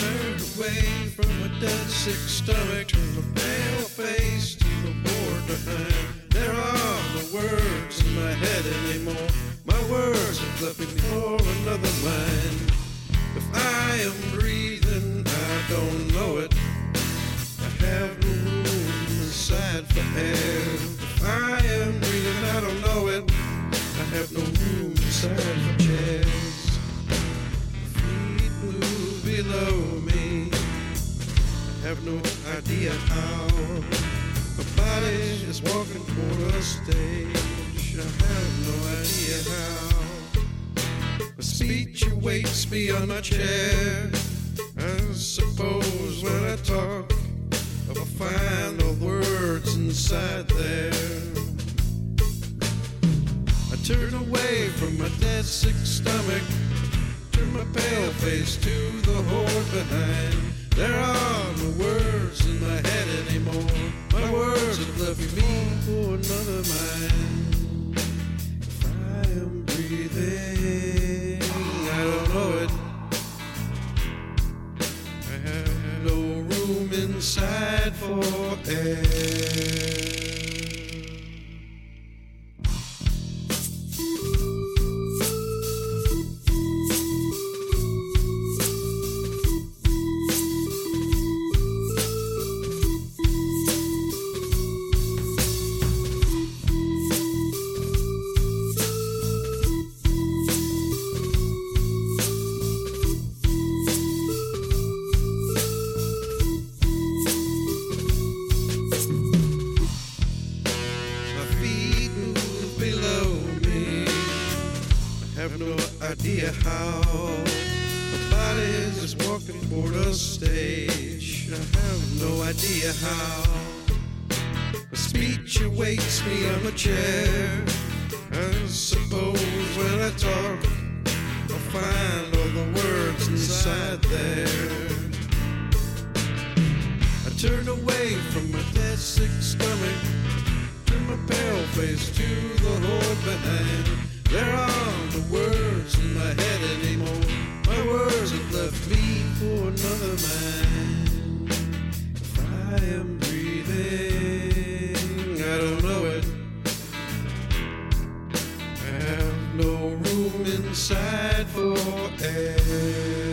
Turn away from a dead sick stomach, turn a pale face to the board behind. There are no words in my head anymore. My words have left me for another mind. If I am breathing, I don't know it. I have no room inside for air. If I am breathing, I don't know it. I have no room inside for chairs. Feet move below have no idea how. My body is walking toward a stage. I have no idea how. My speech awaits me on my chair. I suppose when I talk, I'll find the words inside there. I turn away from my dead sick stomach, turn my pale face to the horde behind. There are no words in my head anymore. My words have left me for another mind. If I am breathing, I don't know it. I have no room inside for air. No idea how. My body is walking toward a stage. I have no idea how. My speech awaits me on a chair. I suppose when I talk, I'll find all the words inside there. I turn away from my dead sick stomach. Turn my pale face to the horde behind. There are am breathing, I don't know it. I have no room inside for air.